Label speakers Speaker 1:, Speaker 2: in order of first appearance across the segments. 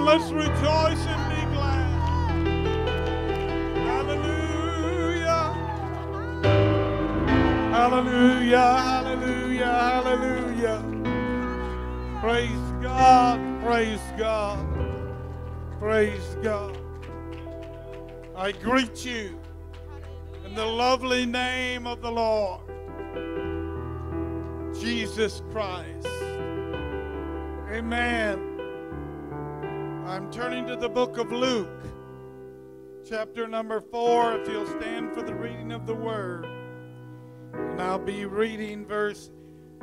Speaker 1: God. Let's rejoice and be glad. Hallelujah. Hallelujah. Hallelujah. Hallelujah. Praise God. Praise God. Praise God. I greet you in the lovely name of the Lord, Jesus Christ. Amen. I'm turning to the book of Luke, chapter number four, if you'll stand for the reading of the word. And I'll be reading verse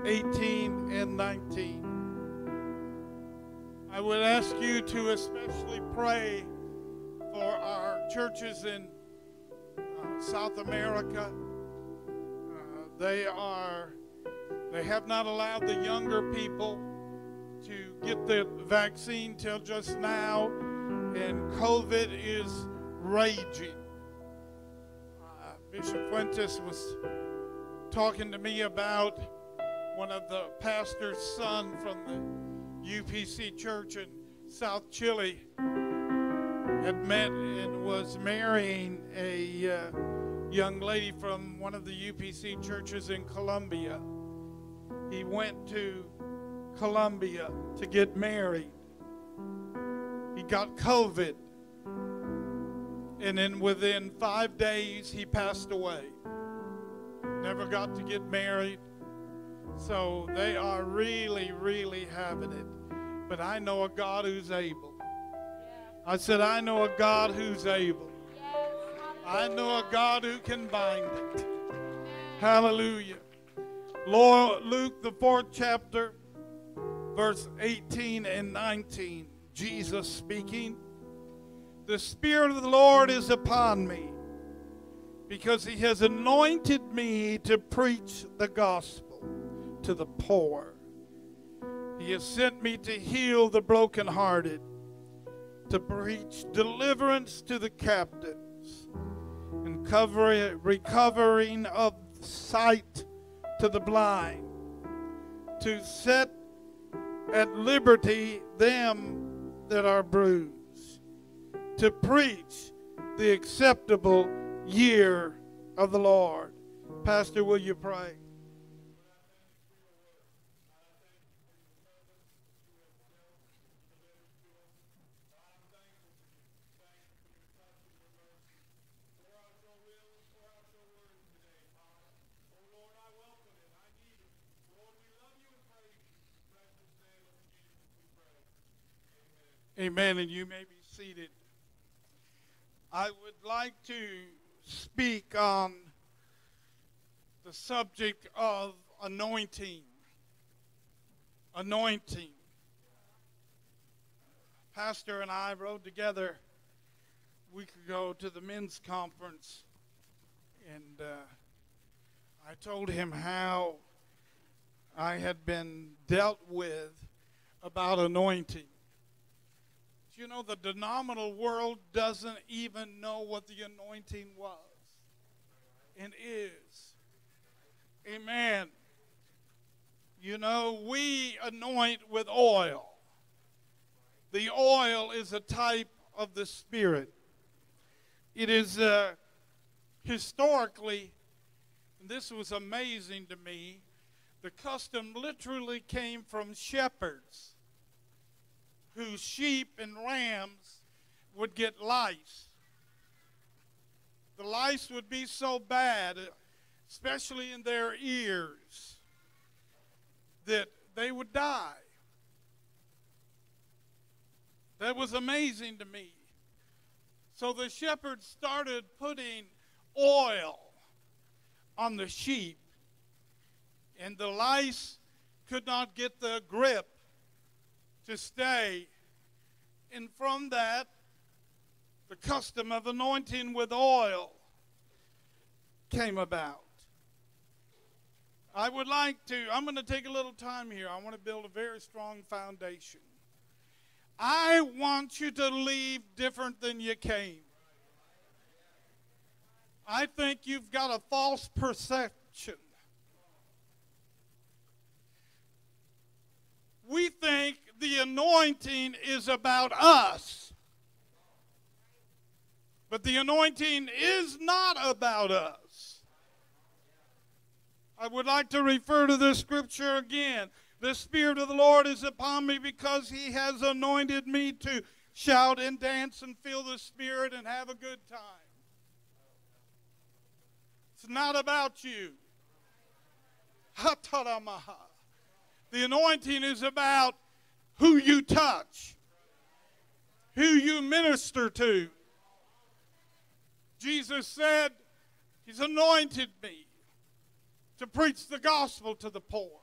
Speaker 1: 18 and 19. I would ask you to especially pray for our churches in uh, South America. Uh, they are, they have not allowed the younger people get the vaccine till just now, and COVID is raging. Uh, Bishop Fuentes was talking to me about one of the pastor's son from the UPC church in South Chile had met and was marrying a uh, young lady from one of the UPC churches in Colombia. He went to Colombia to get married. He got COVID. And then within five days, he passed away. Never got to get married. So they are really, really having it. But I know a God who's able. I said, I know a God who's able. I know a God who can bind it. Hallelujah. Lord, Luke, the fourth chapter, verse 18 and 19. Jesus speaking. The Spirit of the Lord is upon me because he has anointed me to preach the gospel to the poor. He has sent me to heal the brokenhearted to preach deliverance to the captives and cover, recovering of sight to the blind, to set at liberty them that are bruised, to preach the acceptable year of the Lord. Pastor, will you pray? Amen. And you may be seated. I would like to speak on the subject of anointing. Anointing. Pastor and I rode together a week ago to the men's conference, and uh, I told him how I had been dealt with about anointing. You know, the denominal world doesn't even know what the anointing was and is. Amen. You know, we anoint with oil. The oil is a type of the Spirit. It is uh, historically, this was amazing to me, the custom literally came from shepherds whose sheep and rams would get lice. The lice would be so bad, especially in their ears, that they would die. That was amazing to me. So the shepherds started putting oil on the sheep, and the lice could not get the grip to stay. And from that, the custom of anointing with oil came about. I would like to, I'm going to take a little time here. I want to build a very strong foundation. I want you to leave different than you came. I think you've got a false perception. We think the anointing is about us. But the anointing is not about us. I would like to refer to this scripture again. The Spirit of the Lord is upon me because He has anointed me to shout and dance and feel the Spirit and have a good time. It's not about you. The anointing is about who you touch, who you minister to. Jesus said, He's anointed me to preach the gospel to the poor.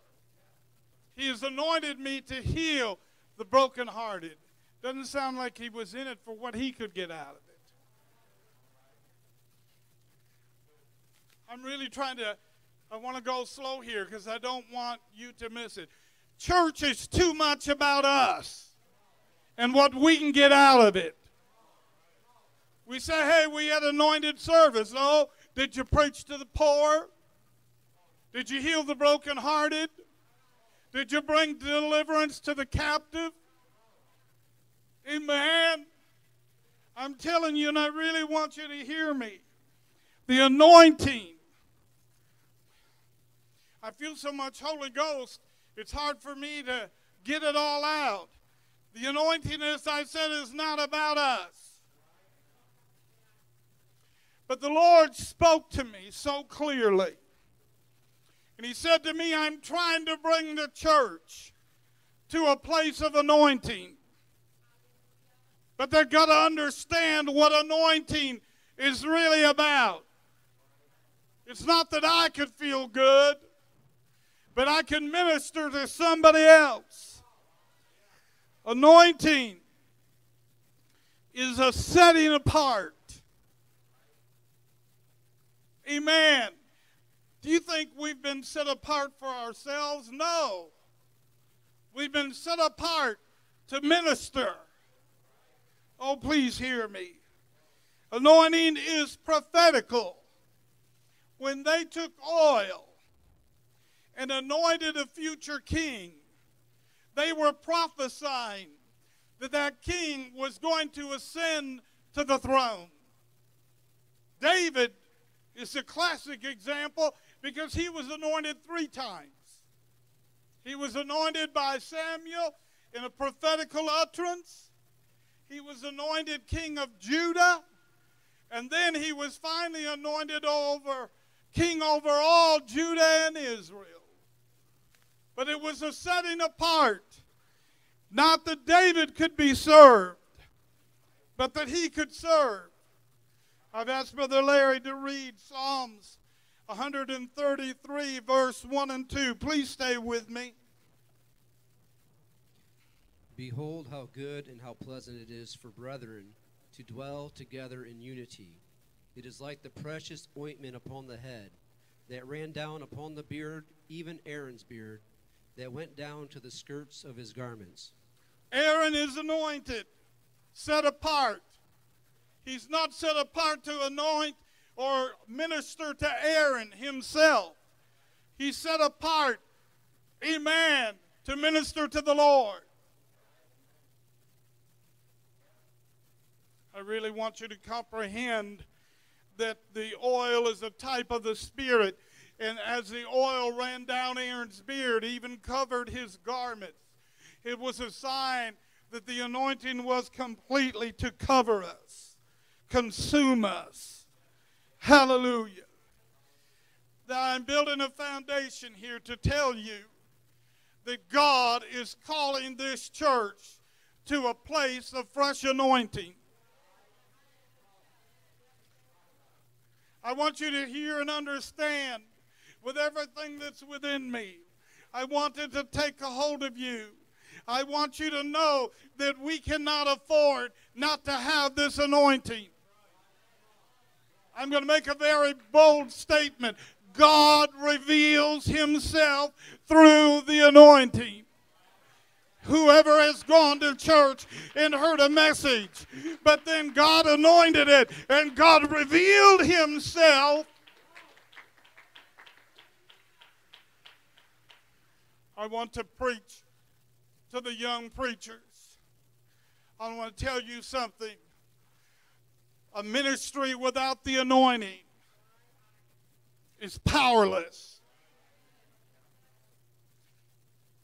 Speaker 1: He has anointed me to heal the brokenhearted. Doesn't sound like he was in it for what he could get out of it. I'm really trying to, I want to go slow here because I don't want you to miss it. Church is too much about us and what we can get out of it. We say, hey, we had anointed service. Oh, did you preach to the poor? Did you heal the brokenhearted? Did you bring deliverance to the captive? Amen. I'm telling you, and I really want you to hear me. The anointing. I feel so much Holy Ghost, it's hard for me to get it all out. The anointing, as I said, is not about us. But the Lord spoke to me so clearly. And He said to me, I'm trying to bring the church to a place of anointing. But they've got to understand what anointing is really about. It's not that I could feel good, but I can minister to somebody else. Anointing is a setting apart. Amen. Do you think we've been set apart for ourselves? No. We've been set apart to minister. Oh, please hear me. Anointing is prophetical. When they took oil and anointed a future king, they were prophesying that that king was going to ascend to the throne. David is a classic example because he was anointed three times. He was anointed by Samuel in a prophetical utterance. He was anointed king of Judah. And then he was finally anointed over king over all Judah and Israel. But it was a setting apart. Not that David could be served, but that he could serve. I've asked Brother Larry to read Psalms 133, verse 1 and 2. Please stay with me.
Speaker 2: Behold, how good and how pleasant it is for brethren to dwell together in unity. It is like the precious ointment upon the head that ran down upon the beard, even Aaron's beard, that went down to the skirts of his garments.
Speaker 1: Aaron is anointed, set apart. He's not set apart to anoint or minister to Aaron himself. He's set apart, amen, to minister to the Lord. I really want you to comprehend that the oil is a type of the Spirit. And as the oil ran down Aaron's beard, even covered his garments, it was a sign that the anointing was completely to cover us, consume us. Hallelujah. Now, I'm building a foundation here to tell you that God is calling this church to a place of fresh anointing. I want you to hear and understand with everything that's within me. I wanted to take a hold of you. I want you to know that we cannot afford not to have this anointing. I'm going to make a very bold statement. God reveals himself through the anointing. Whoever has gone to church and heard a message, but then God anointed it and God revealed Himself. I want to preach to the young preachers. I want to tell you something. A ministry without the anointing is powerless.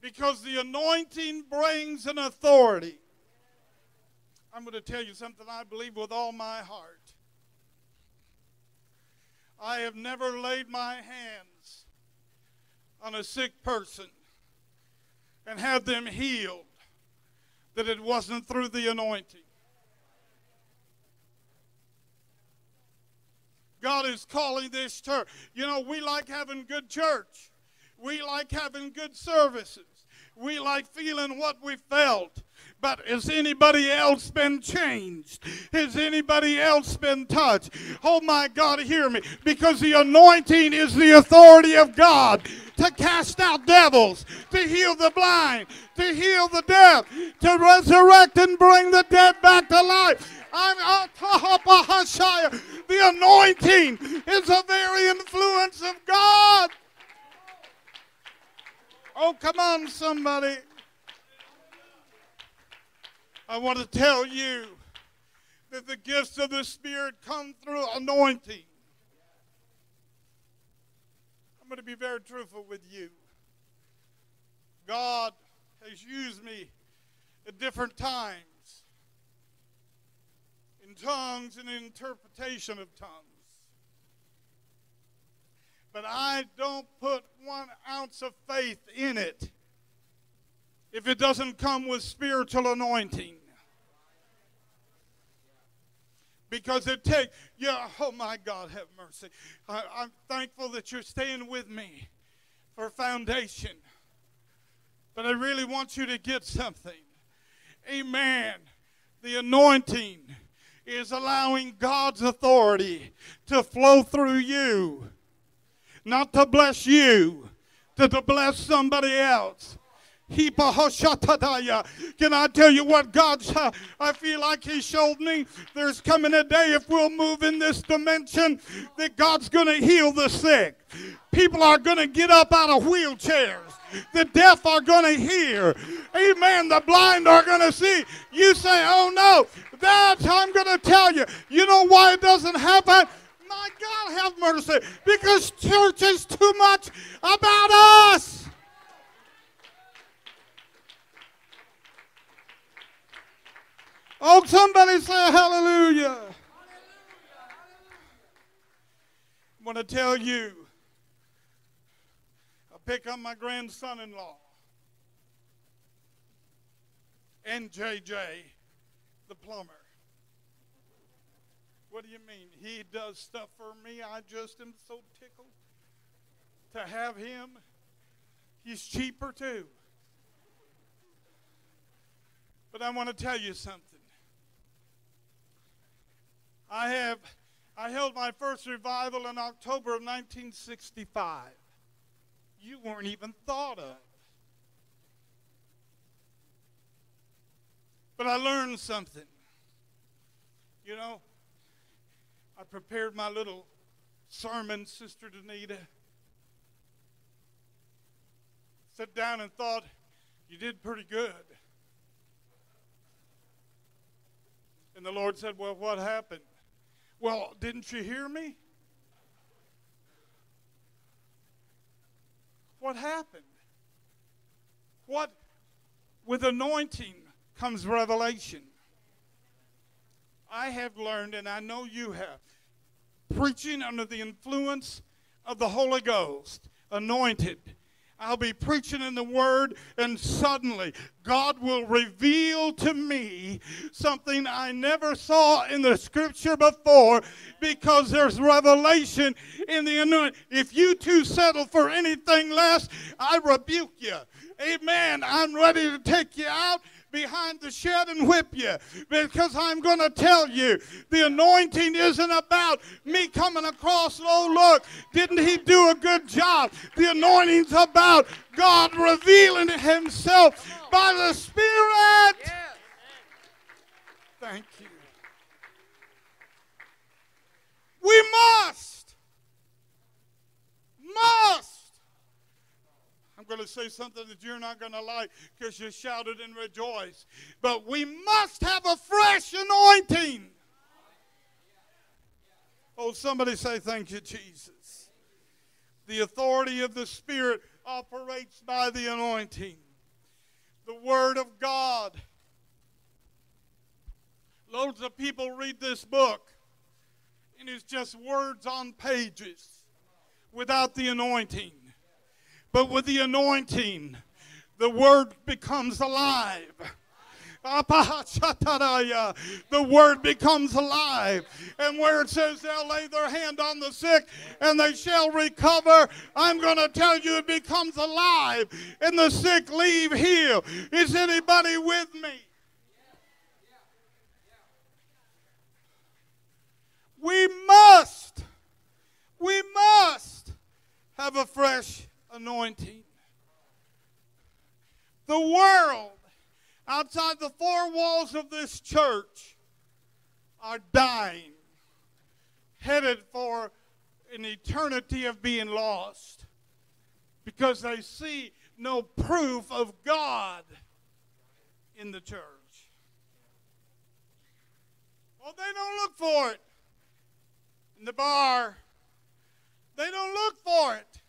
Speaker 1: Because the anointing brings an authority. I'm going to tell you something I believe with all my heart. I have never laid my hands on a sick person and had them healed that it wasn't through the anointing. God is calling this church. You know, we like having good church. We like having good services. We like feeling what we felt. But has anybody else been changed? Has anybody else been touched? Oh my God, hear me. Because the anointing is the authority of God to cast out devils, to heal the blind, to heal the deaf, to resurrect and bring the dead back to life. I'm the anointing is the very influence of God. Oh, come on, somebody. I want to tell you that the gifts of the Spirit come through anointing. I'm going to be very truthful with you. God has used me at different times in tongues and in interpretation of tongues. But I don't put one ounce of faith in it if it doesn't come with spiritual anointing. Because it takes, yeah, oh my God, have mercy. I, I'm thankful that you're staying with me for foundation. But I really want you to get something. Amen. The anointing is allowing God's authority to flow through you, not to bless you, to, to bless somebody else. Can I tell you what God, I feel like He showed me there's coming a day if we'll move in this dimension that God's going to heal the sick. People are going to get up out of wheelchairs. The deaf are going to hear. Amen. The blind are going to see. You say, oh no, that's, I'm going to tell you. You know why it doesn't happen? My God, have mercy. Because church is too much about us. Oh, somebody say hallelujah. I want to tell you, I pick up my grandson in law and JJ, the plumber. What do you mean? He does stuff for me. I just am so tickled to have him. He's cheaper too. But I want to tell you something. I have I held my first revival in October of 1965. You weren't even thought of. But I learned something. You know, I prepared my little sermon, Sister Danita. Sat down and thought, you did pretty good. And the Lord said, Well, what happened? Well, didn't you hear me? What happened? What, with anointing comes revelation. I have learned, and I know you have, preaching under the influence of the Holy Ghost, anointed, I'll be preaching in the Word, and suddenly God will reveal to me something I never saw in the Scripture before because there's revelation in the anointing. If you two settle for anything less, I rebuke you. Amen. I'm ready to take you out behind the shed and whip you because I'm going to tell you the anointing isn't about me coming across, oh, look, didn't he do a good job? The anointing's about God revealing himself by the Spirit. Thank you. We must, must. Going to say something that you're not going to like because you shouted and rejoiced. But we must have a fresh anointing. Oh, somebody say, Thank you, Jesus. The authority of the Spirit operates by the anointing. The Word of God. Loads of people read this book, and it's just words on pages without the anointing. But with the anointing, the Word becomes alive. The word becomes alive. And where it says they'll lay their hand on the sick and they shall recover, I'm going to tell you it becomes alive and the sick leave healed. Is anybody with me? We must, we must have a fresh anointing. The world outside the four walls of this church are dying, headed for an eternity of being lost because they see no proof of God in the church. Well, they don't look for it in the bar. They don't look for it.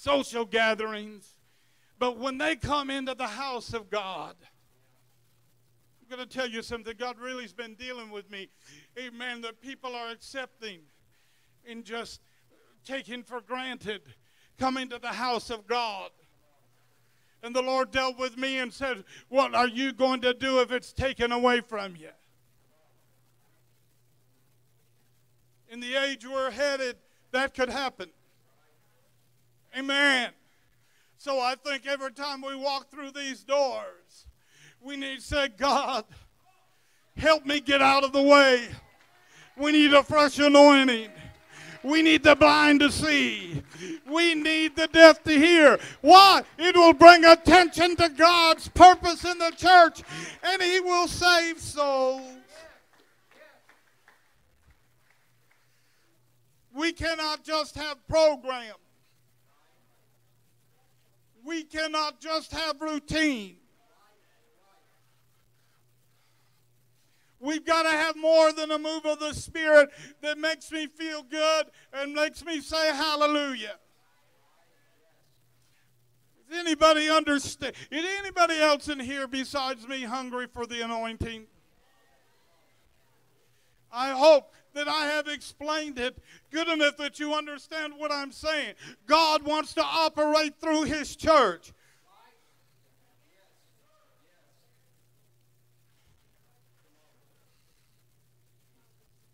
Speaker 1: Social gatherings. But when they come into the house of God, I'm going to tell you something. God really has been dealing with me. Amen. That people are accepting and just taking for granted coming to the house of God. And the Lord dealt with me and said, What are you going to do if it's taken away from you? In the age we're headed, that could happen. Amen. So I think every time we walk through these doors, we need to say, God, help me get out of the way. We need a fresh anointing. We need the blind to see. We need the deaf to hear. Why? It will bring attention to God's purpose in the church, and He will save souls. We cannot just have programs. We cannot just have routine. We've got to have more than a move of the Spirit that makes me feel good and makes me say hallelujah. Does anybody understand? Is anybody else in here besides me hungry for the anointing? I hope that I have explained it good enough that you understand what I'm saying. God wants to operate through His church.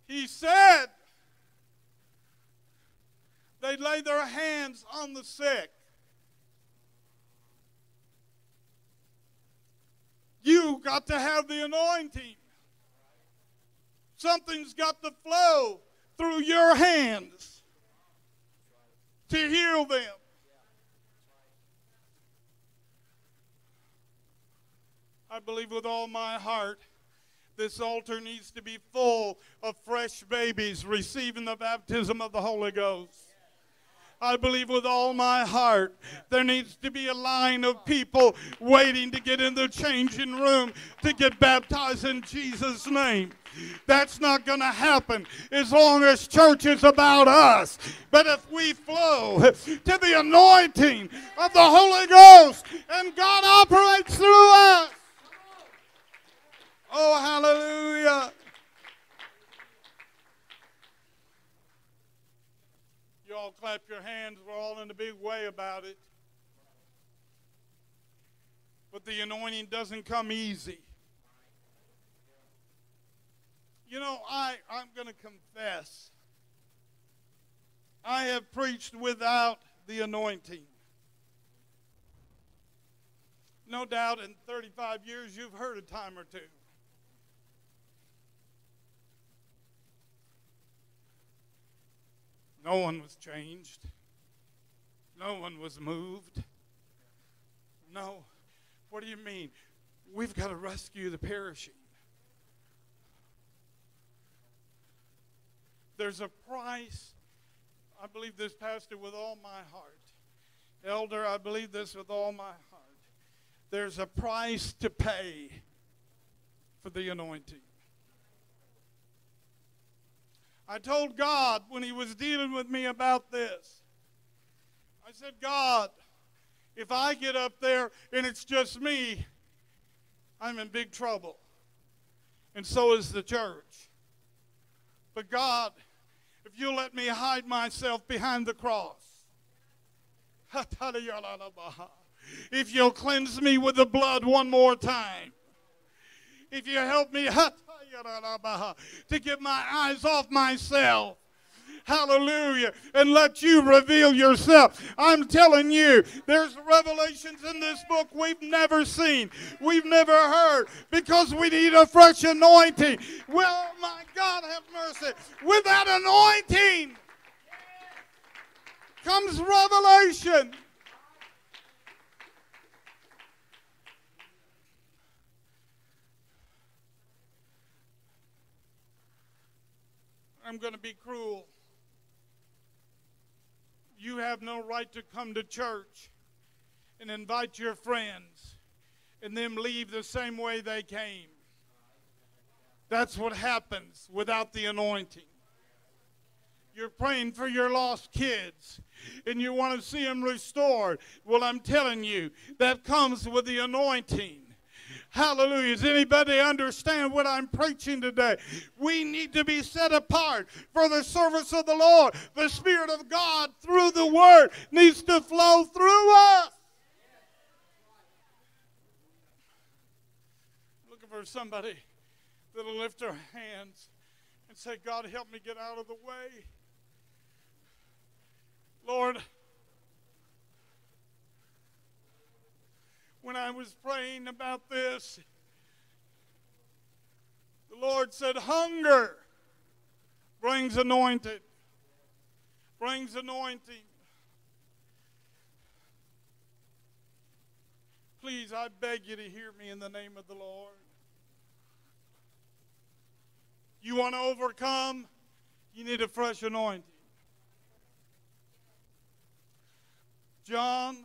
Speaker 1: He said they lay their hands on the sick. You got to have the anointing. Something's got to flow through your hands to heal them. I believe with all my heart this altar needs to be full of fresh babies receiving the baptism of the Holy Ghost. I believe with all my heart there needs to be a line of people waiting to get in the changing room to get baptized in Jesus' name. That's not going to happen as long as church is about us. But if we flow to the anointing of the Holy Ghost and God operates through us, oh, hallelujah. You all clap your hands. We're all in a big way about it. But the anointing doesn't come easy. You know, I, I'm going to confess. I have preached without the anointing. No doubt in 35 years you've heard a time or two. No one was changed. No one was moved. No. What do you mean? We've got to rescue the perishing. There's a price. I believe this, Pastor, with all my heart. Elder, I believe this with all my heart. There's a price to pay for the anointing. I told God when He was dealing with me about this, I said, God, if I get up there and it's just me, I'm in big trouble. And so is the church. But God, if you let me hide myself behind the cross, if you'll cleanse me with the blood one more time, if you help me to get my eyes off myself. Hallelujah. And let you reveal yourself. I'm telling you, there's revelations in this book we've never seen, we've never heard, because we need a fresh anointing. Well, my God, have mercy. With that anointing comes revelation. I'm going to be cruel. You have no right to come to church and invite your friends and then leave the same way they came. That's what happens without the anointing. You're praying for your lost kids and you want to see them restored. Well, I'm telling you, that comes with the anointing. Hallelujah. Does anybody understand what I'm preaching today? We need to be set apart for the service of the Lord. The Spirit of God through the Word needs to flow through us. Looking for somebody that'll lift their hands and say, God, help me get out of the way. Lord, when I was praying about this, the Lord said, Hunger brings anointed, brings anointing. Please, I beg you to hear me in the name of the Lord. You want to overcome? You need a fresh anointing. John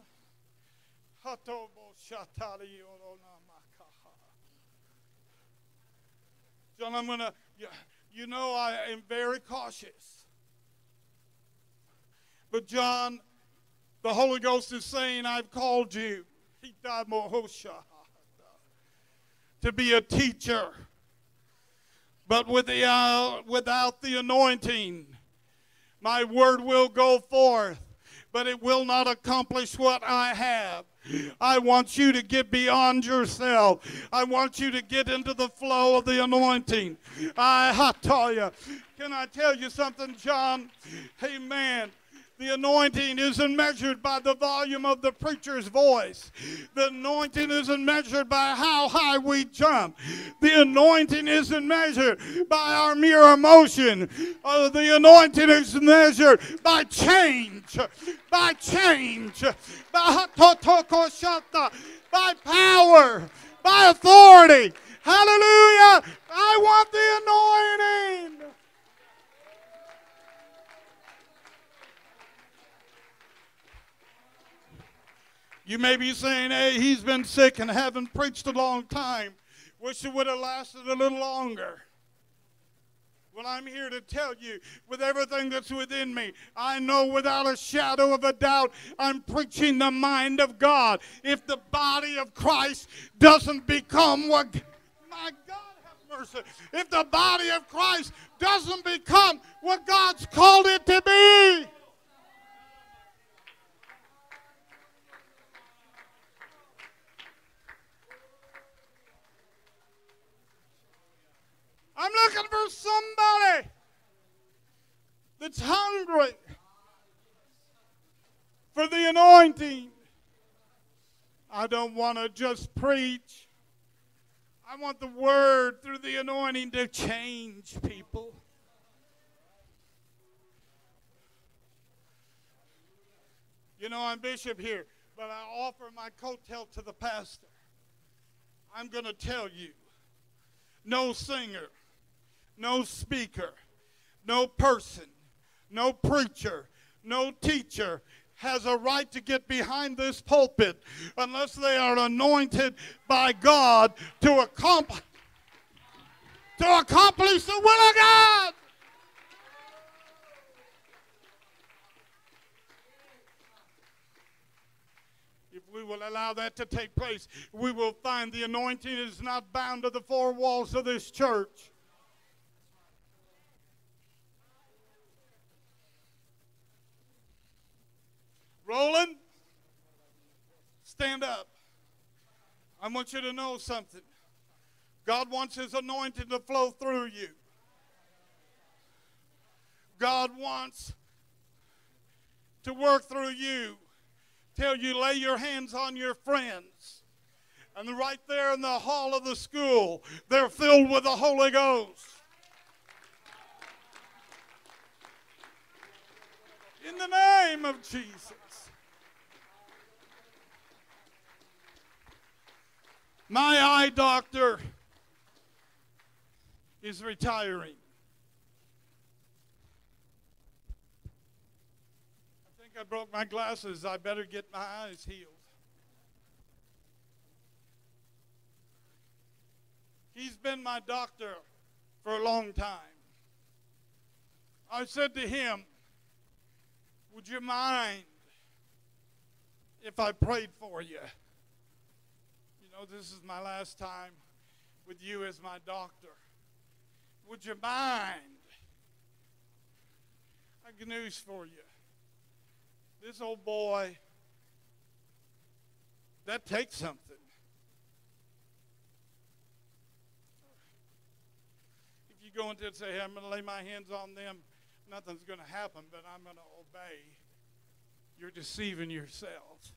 Speaker 1: John, I'm going to, you know, I am very cautious. But John, the Holy Ghost is saying, I've called you to be a teacher. But with the, uh, without the anointing, my word will go forth, but it will not accomplish what I have. I want you to get beyond yourself. I want you to get into the flow of the anointing. I, I tell you, can I tell you something, John? Amen. The anointing isn't measured by the volume of the preacher's voice. The anointing isn't measured by how high we jump. The anointing isn't measured by our mere emotion. Uh, the anointing is measured by change, by change, by, by power, by authority. Hallelujah. I want the anointing. You may be saying, hey, he's been sick and haven't preached a long time. Wish it would have lasted a little longer. Well, I'm here to tell you, with everything that's within me, I know without a shadow of a doubt, I'm preaching the mind of God. If the body of Christ doesn't become what, my God have mercy, if the body of Christ doesn't become what God's called it to be, looking for somebody that's hungry for the anointing. I don't want to just preach. I want the word through the anointing to change people. You know, I'm bishop here, but I offer my coattail to the pastor. I'm going to tell you no singer no speaker, no person, no preacher, no teacher has a right to get behind this pulpit unless they are anointed by God to accomplish to accomplish the will of God. If we will allow that to take place, we will find the anointing is not bound to the four walls of this church. Roland, stand up. I want you to know something. God wants His anointing to flow through you. God wants to work through you. till you, lay your hands on your friends. And right there in the hall of the school, they're filled with the Holy Ghost. In the name of Jesus. My eye doctor is retiring. I think I broke my glasses. I better get my eyes healed. He's been my doctor for a long time. I said to him, Would you mind if I prayed for you? Know, this is my last time with you as my doctor. Would you mind? I got news for you. This old boy, that takes something. If you go into and say, hey, I'm going to lay my hands on them, nothing's going to happen, but I'm going to obey. You're deceiving yourself.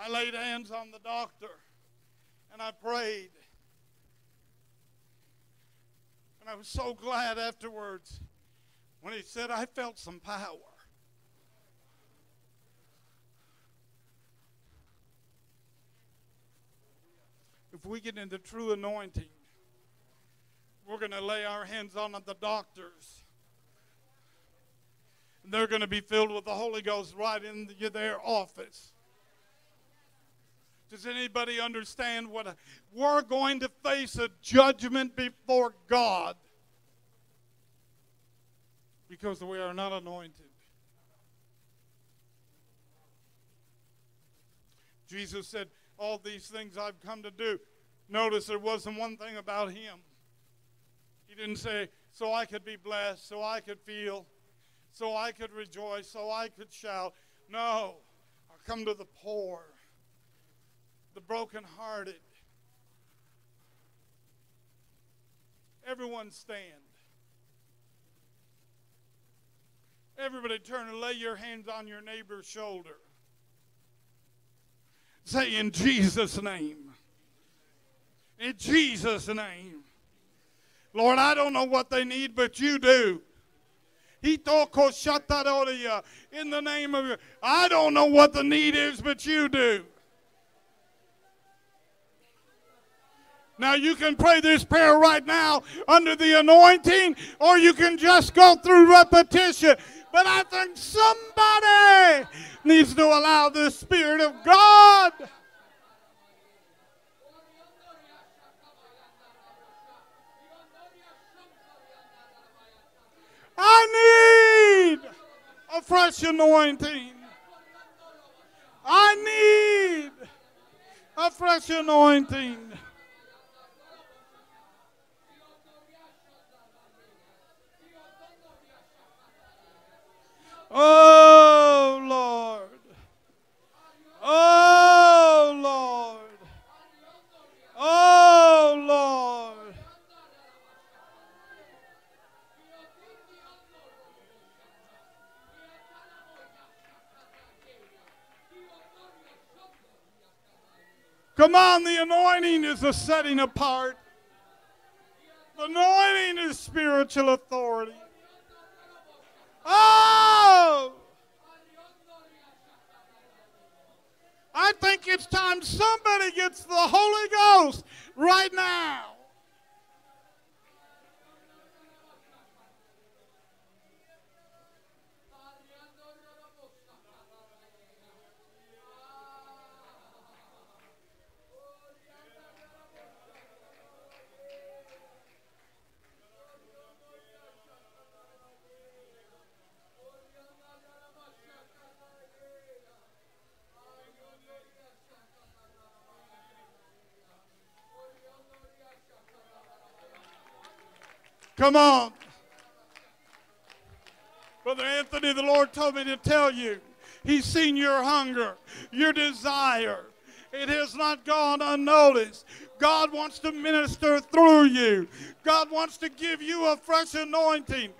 Speaker 1: I laid hands on the doctor and I prayed. And I was so glad afterwards when he said, I felt some power. If we get into true anointing, we're going to lay our hands on the doctors. And they're going to be filled with the Holy Ghost right in their office. Does anybody understand what we're going to face a judgment before God because we are not anointed. Jesus said, All these things I've come to do. Notice there wasn't one thing about him. He didn't say, So I could be blessed, so I could feel, so I could rejoice, so I could shout. No, I come to the poor the brokenhearted. Everyone stand. Everybody turn and lay your hands on your neighbor's shoulder. Say, in Jesus' name. In Jesus' name. Lord, I don't know what they need, but you do. In the name of I don't know what the need is, but you do. Now, you can pray this prayer right now under the anointing, or you can just go through repetition. But I think somebody needs to allow the Spirit of God. I need a fresh anointing. I need a fresh anointing. Oh, Lord. Oh, Lord. Oh, Lord. Come on, the anointing is a setting apart. The anointing is spiritual authority. Oh! I think it's time somebody gets the Holy Ghost right now. Come on. Brother Anthony, the Lord told me to tell you, He's seen your hunger, your desire. It has not gone unnoticed. God wants to minister through you. God wants to give you a fresh anointing.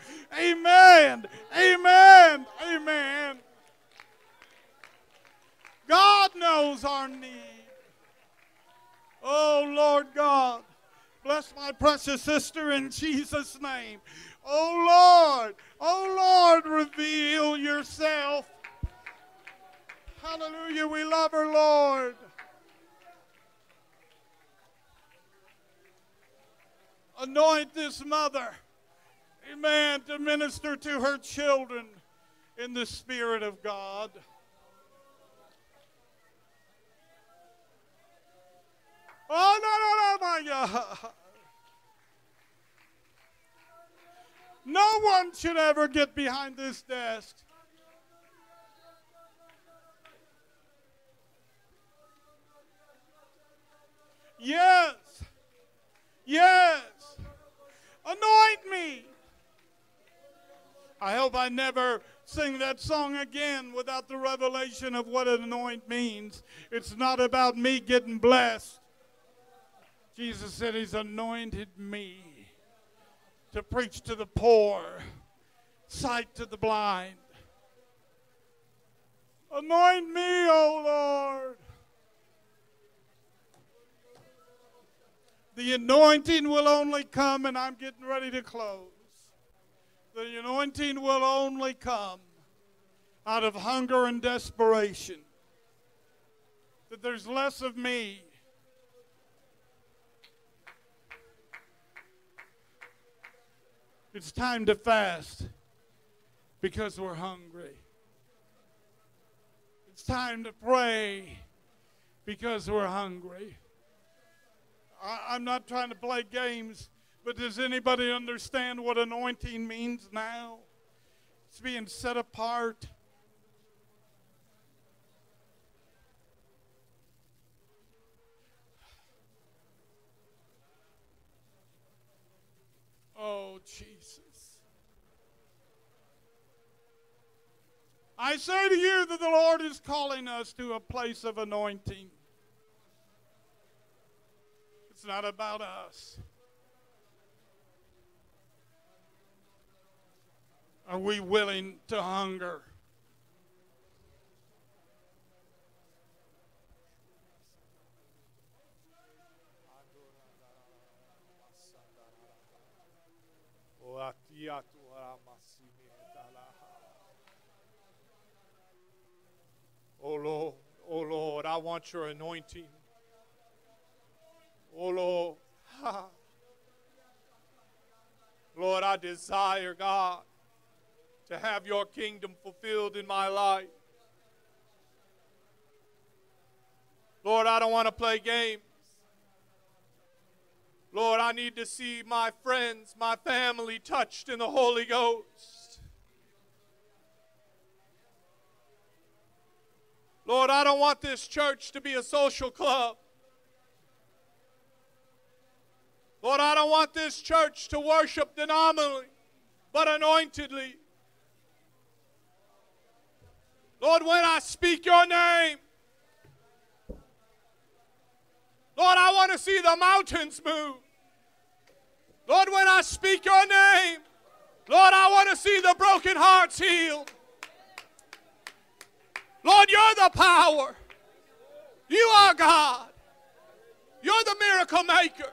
Speaker 1: Amen. Amen. Amen. God knows our need. Oh, Lord God. Bless my precious sister in Jesus' name. Oh, Lord. Oh, Lord, reveal yourself. Hallelujah. We love her, Lord. Anoint this mother, amen, to minister to her children in the Spirit of God. no, one should ever get behind this desk. Yes. Yes. Anoint me. I hope I never sing that song again without the revelation of what anoint means. It's not about me getting blessed. Jesus said he's anointed me to preach to the poor, sight to the blind. Anoint me, O Lord. The anointing will only come, and I'm getting ready to close. The anointing will only come out of hunger and desperation. That there's less of me. It's time to fast because we're hungry. It's time to pray because we're hungry. I, am not trying to play games, but does anybody understand what anointing means now? It's being set apart. Oh, Jesus. I say to you that the Lord is calling us to a place of anointing. It's not about us. Are we willing to hunger? Oh Lord, oh Lord, I want your anointing. Oh Lord. Lord, I desire, God, to have your kingdom fulfilled in my life. Lord, I don't want to play games. Lord, I need to see my friends, my family touched in the Holy Ghost. Lord, I don't want this church to be a social club. Lord, I don't want this church to worship denominally, but anointedly. Lord, when I speak your name, Lord, I want to see the mountains move. Lord, when I speak your name, Lord, I want to see the broken hearts healed. Lord, you're the power. You are God. You're the miracle maker.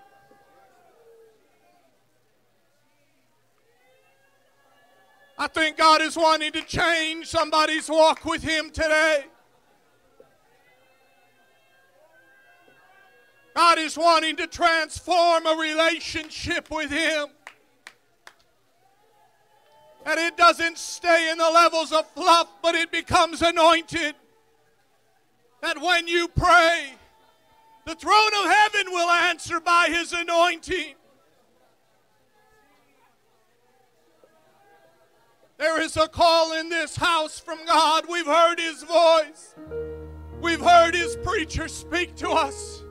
Speaker 1: I think God is wanting to change somebody's walk with Him today. God is wanting to transform a relationship with Him. And it doesn't stay in the levels of fluff, but it becomes anointed. That when you pray, the throne of heaven will answer by His anointing. There is a call in this house from God. We've heard His voice, we've heard His preacher speak to us.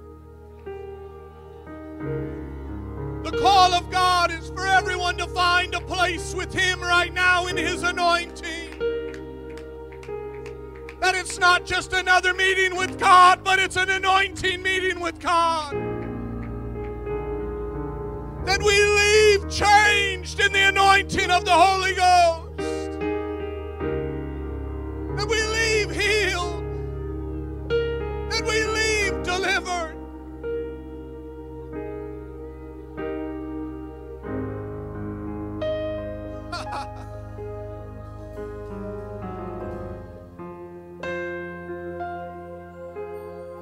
Speaker 1: The call
Speaker 3: of God is for everyone to find a place with Him right now in His anointing. That it's not just another meeting with God, but it's an anointing meeting with God. That we leave changed in the anointing of the Holy Ghost. That we leave healed. That we leave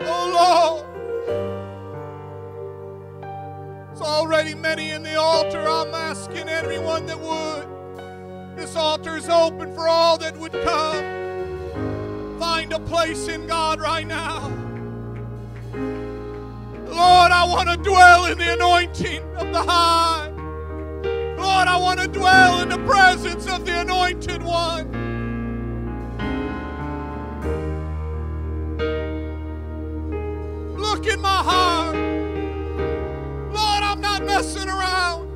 Speaker 3: oh Lord. There's already many in the altar. I'm asking everyone that would. This altar is open for all that would come. Find a place in God right now. Lord, I want to dwell in the anointing of the high. Lord, I want to dwell in the presence of the anointed one. Look in my heart. Lord, I'm not messing around.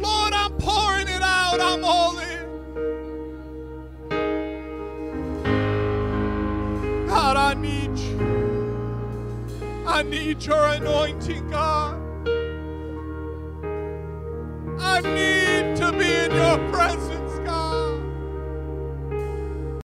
Speaker 3: Lord, I'm pouring it out. I'm all in. God, I need you. I need your anointing, God.